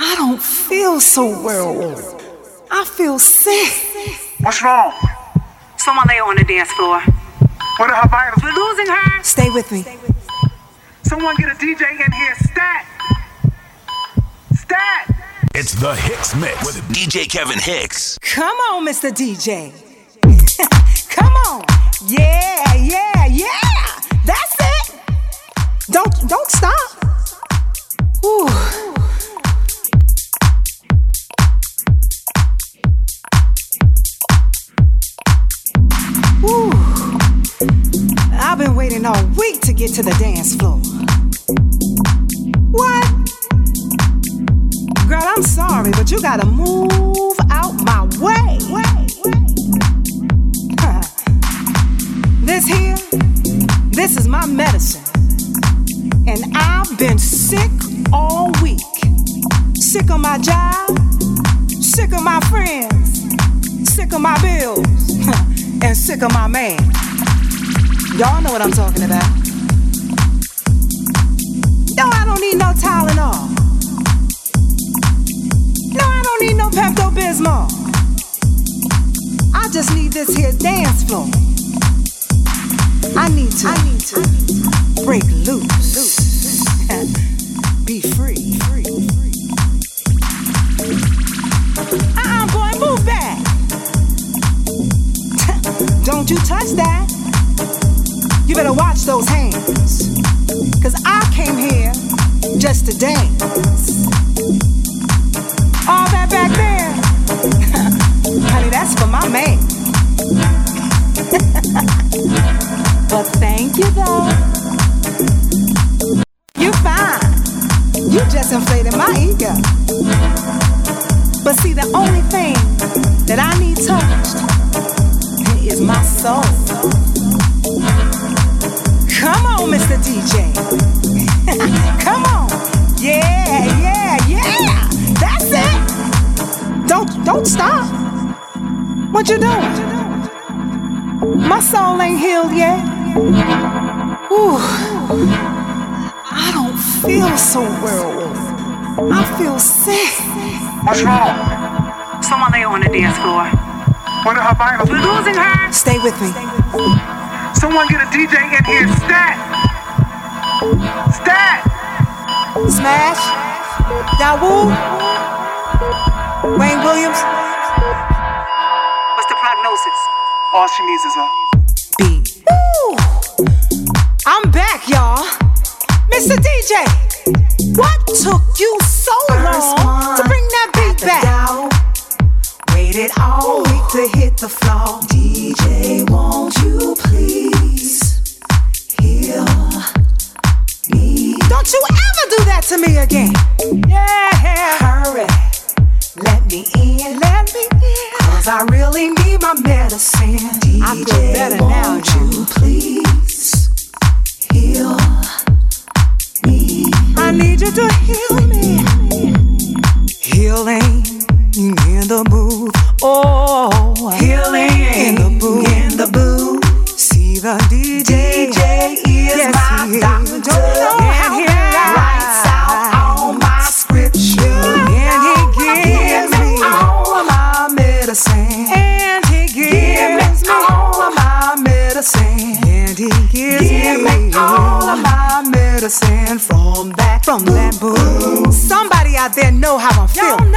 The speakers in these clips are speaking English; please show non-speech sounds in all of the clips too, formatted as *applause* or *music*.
I don't feel so well. I feel sick. What's wrong? Someone lay on the dance floor. What are her vitals? We're losing her. Stay with me. Someone get a DJ in here. Stat. Stat. It's the Hicks Mix with DJ Kevin Hicks. Come on, Mr. DJ. *laughs* Come on. Yeah, yeah, yeah. That's it. Don't don't stop. Whew. Waiting all week to get to the dance floor. What? Girl, I'm sorry, but you gotta move out my way. *laughs* this here, this is my medicine. And I've been sick all week. Sick of my job, sick of my friends, sick of my bills, *laughs* and sick of my man. Y'all know what I'm talking about. No, I don't need no Tylenol. No, I don't need no Pepto Bismol. I just need this here dance floor. I need to, I need to break loose, and be free. Uh-uh, boy, move back. *laughs* Don't you touch that. You better watch those hands. Cause I came here just to dance. All that back there, *laughs* honey, that's for my man. *laughs* but thank you though. Soul yet. Ooh. I don't feel so well. I feel sick. What's wrong? Someone lay on the dance floor. What are her vitals? We're losing her. Stay with me. Someone get a DJ in here. Stat. Stat. Smash. Dawu. Wayne Williams. What's the prognosis? All she needs is a. I'm back, y'all. Mr. DJ, what took you so long to bring that beat back? Waited all week to hit the floor. DJ, won't you please heal me? Don't you ever do that to me again. Yeah, Hurry, let me in, let me in. cause I really need my medicine. DJ, I feel better now, won't you please the booth. Oh, Healing in the booth. Oh, healing in the booth. See the DJ. DJ is Yes, my doctor. From booth. Somebody out there know how I'm feeling.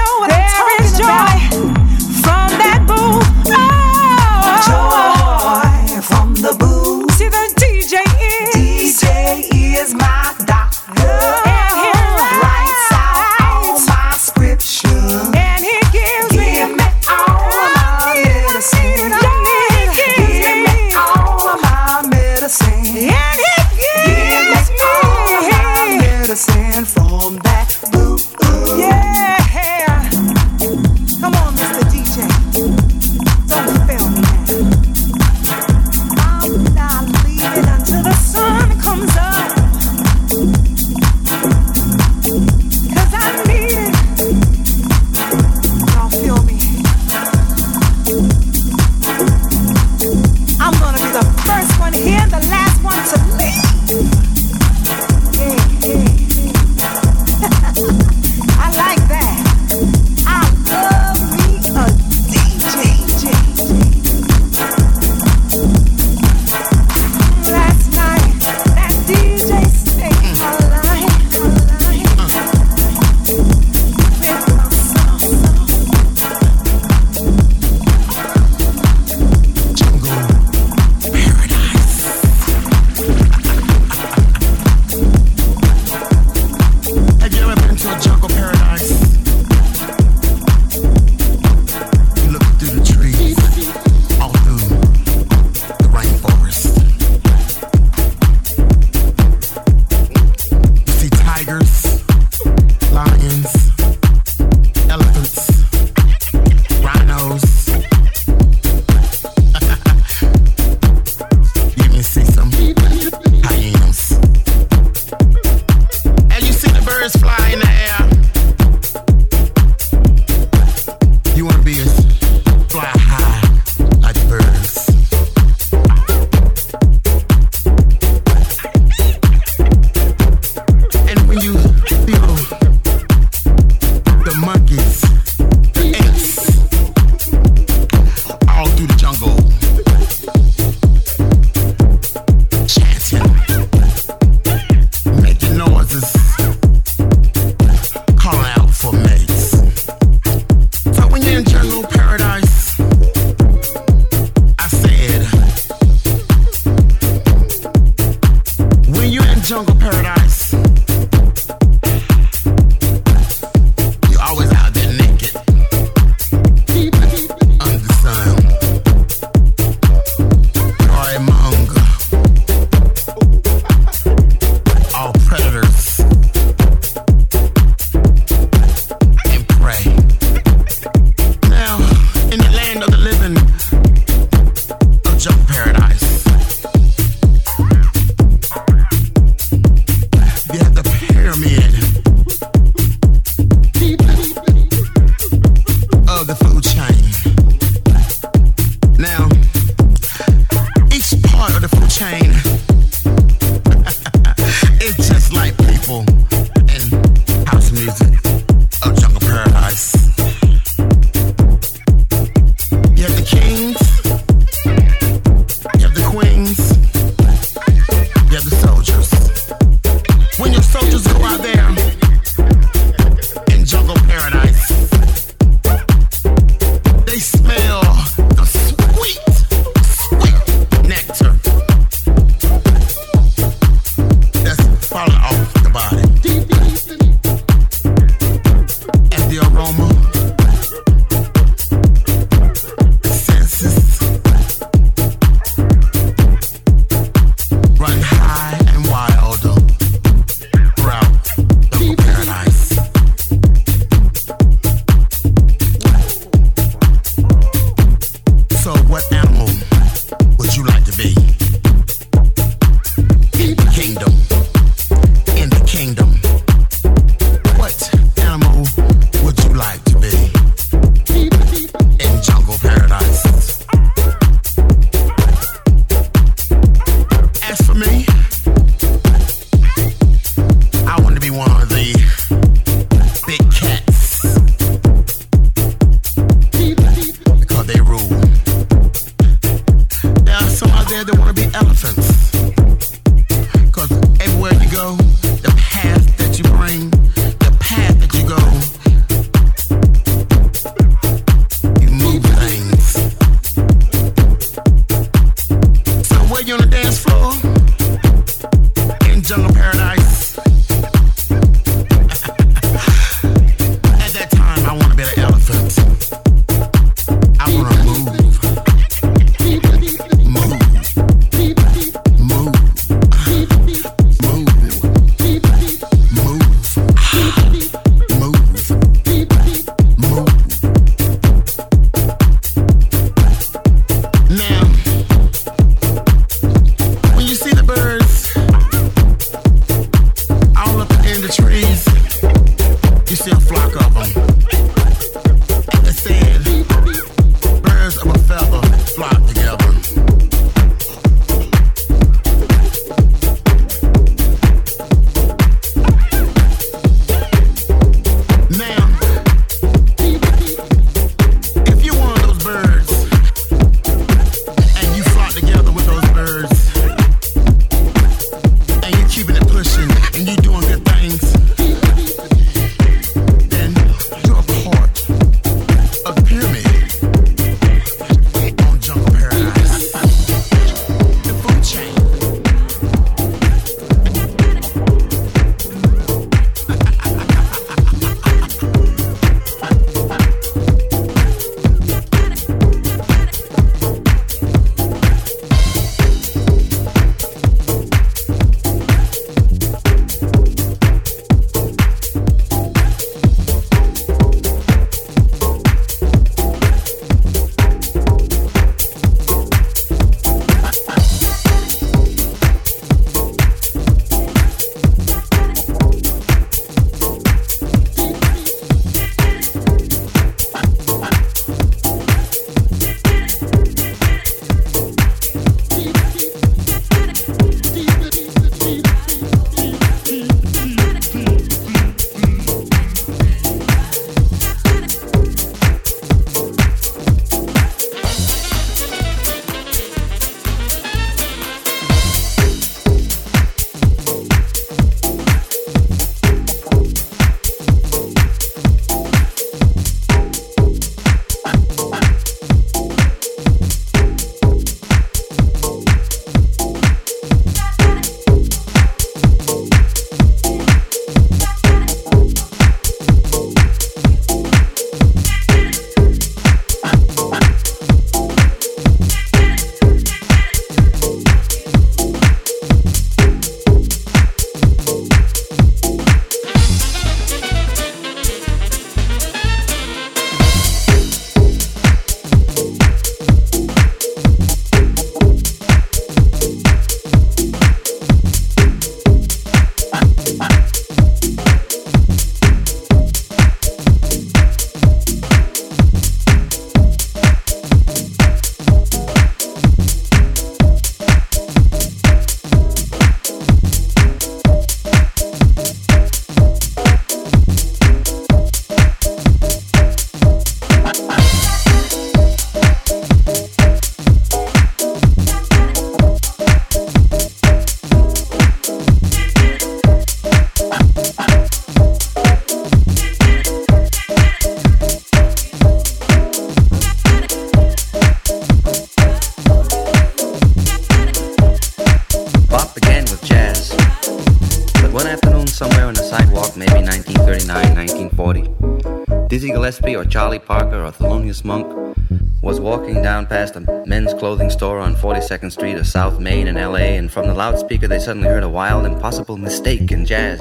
Store on 42nd Street of South Main in LA, and from the loudspeaker they suddenly heard a wild, impossible mistake in jazz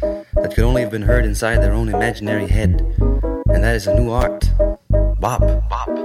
that could only have been heard inside their own imaginary head. And that is a new art. Bop, bop, bop, bop,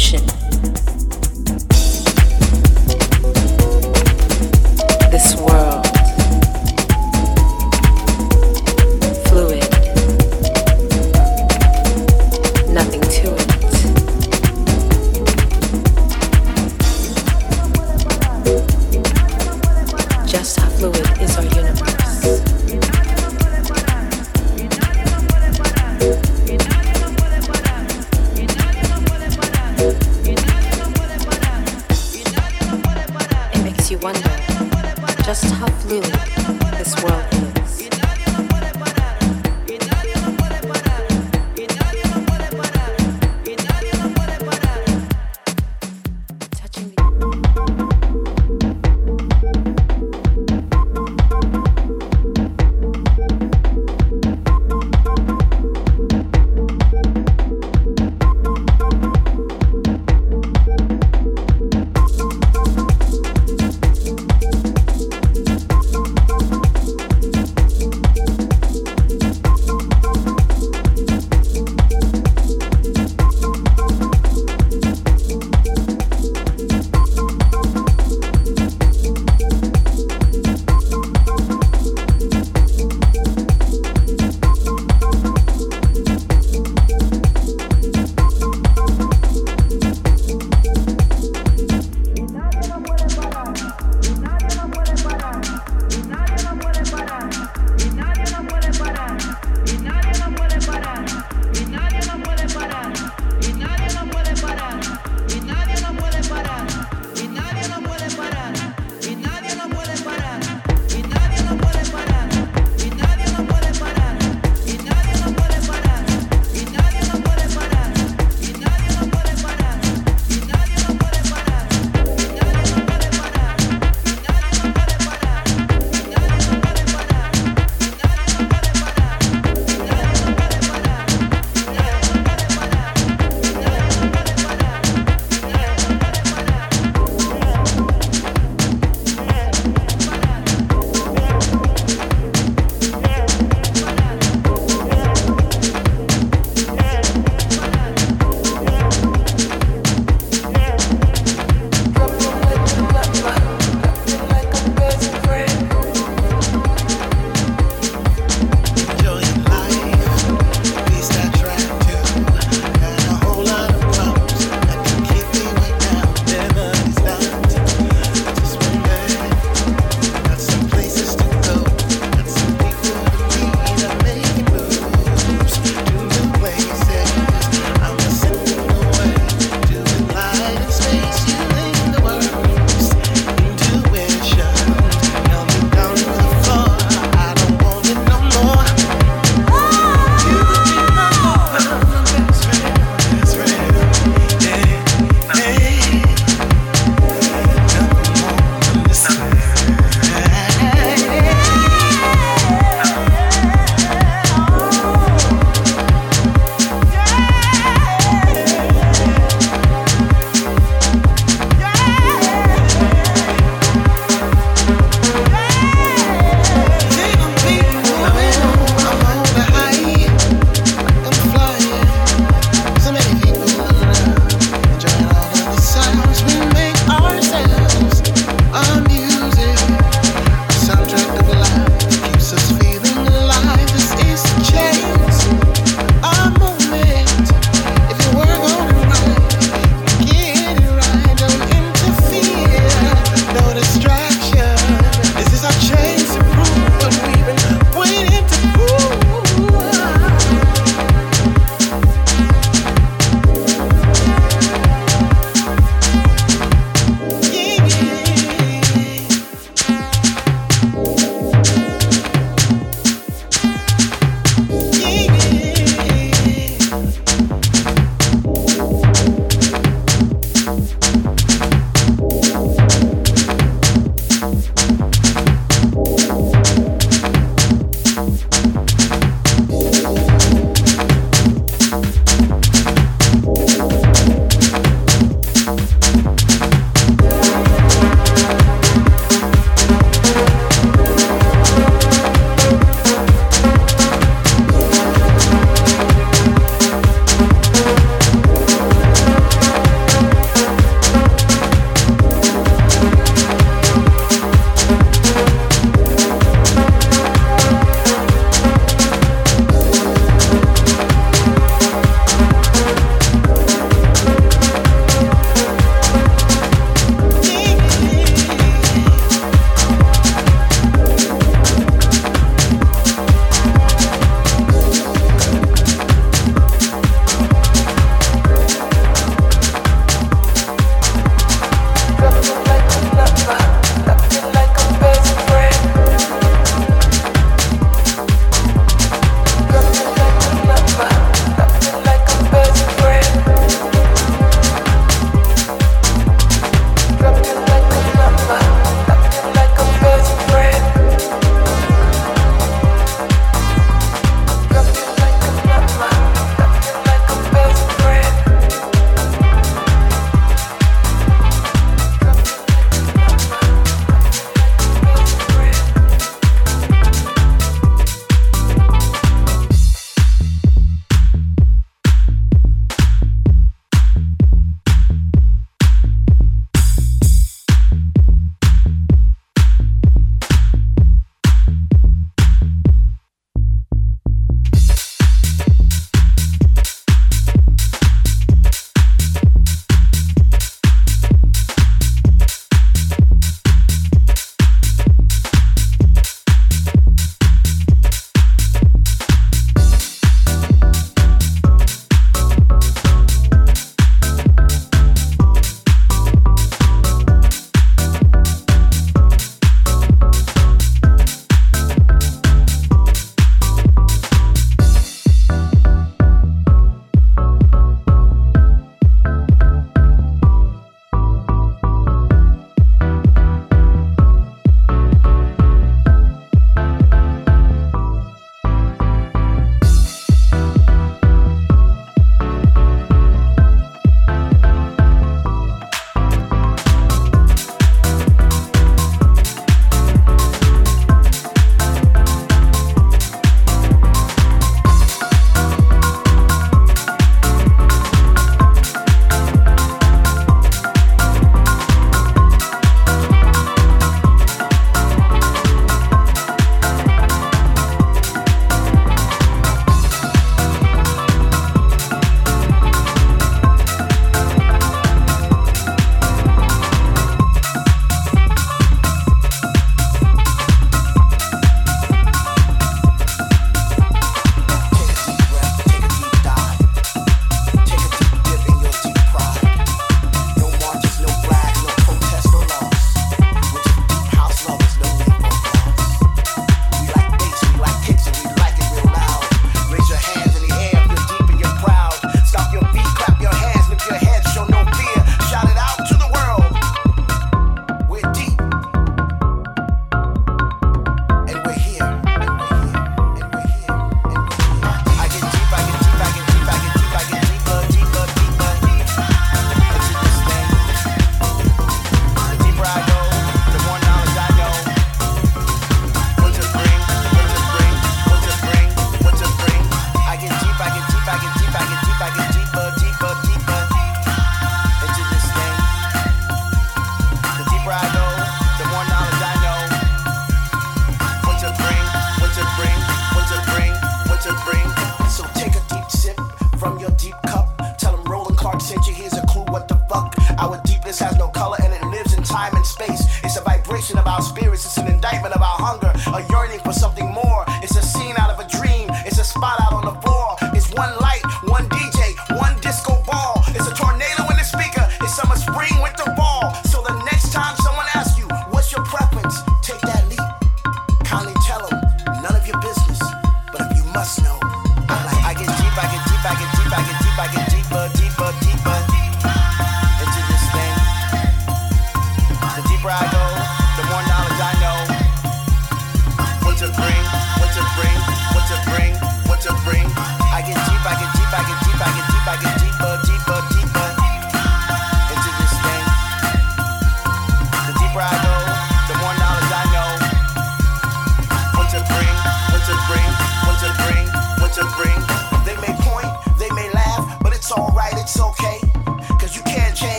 the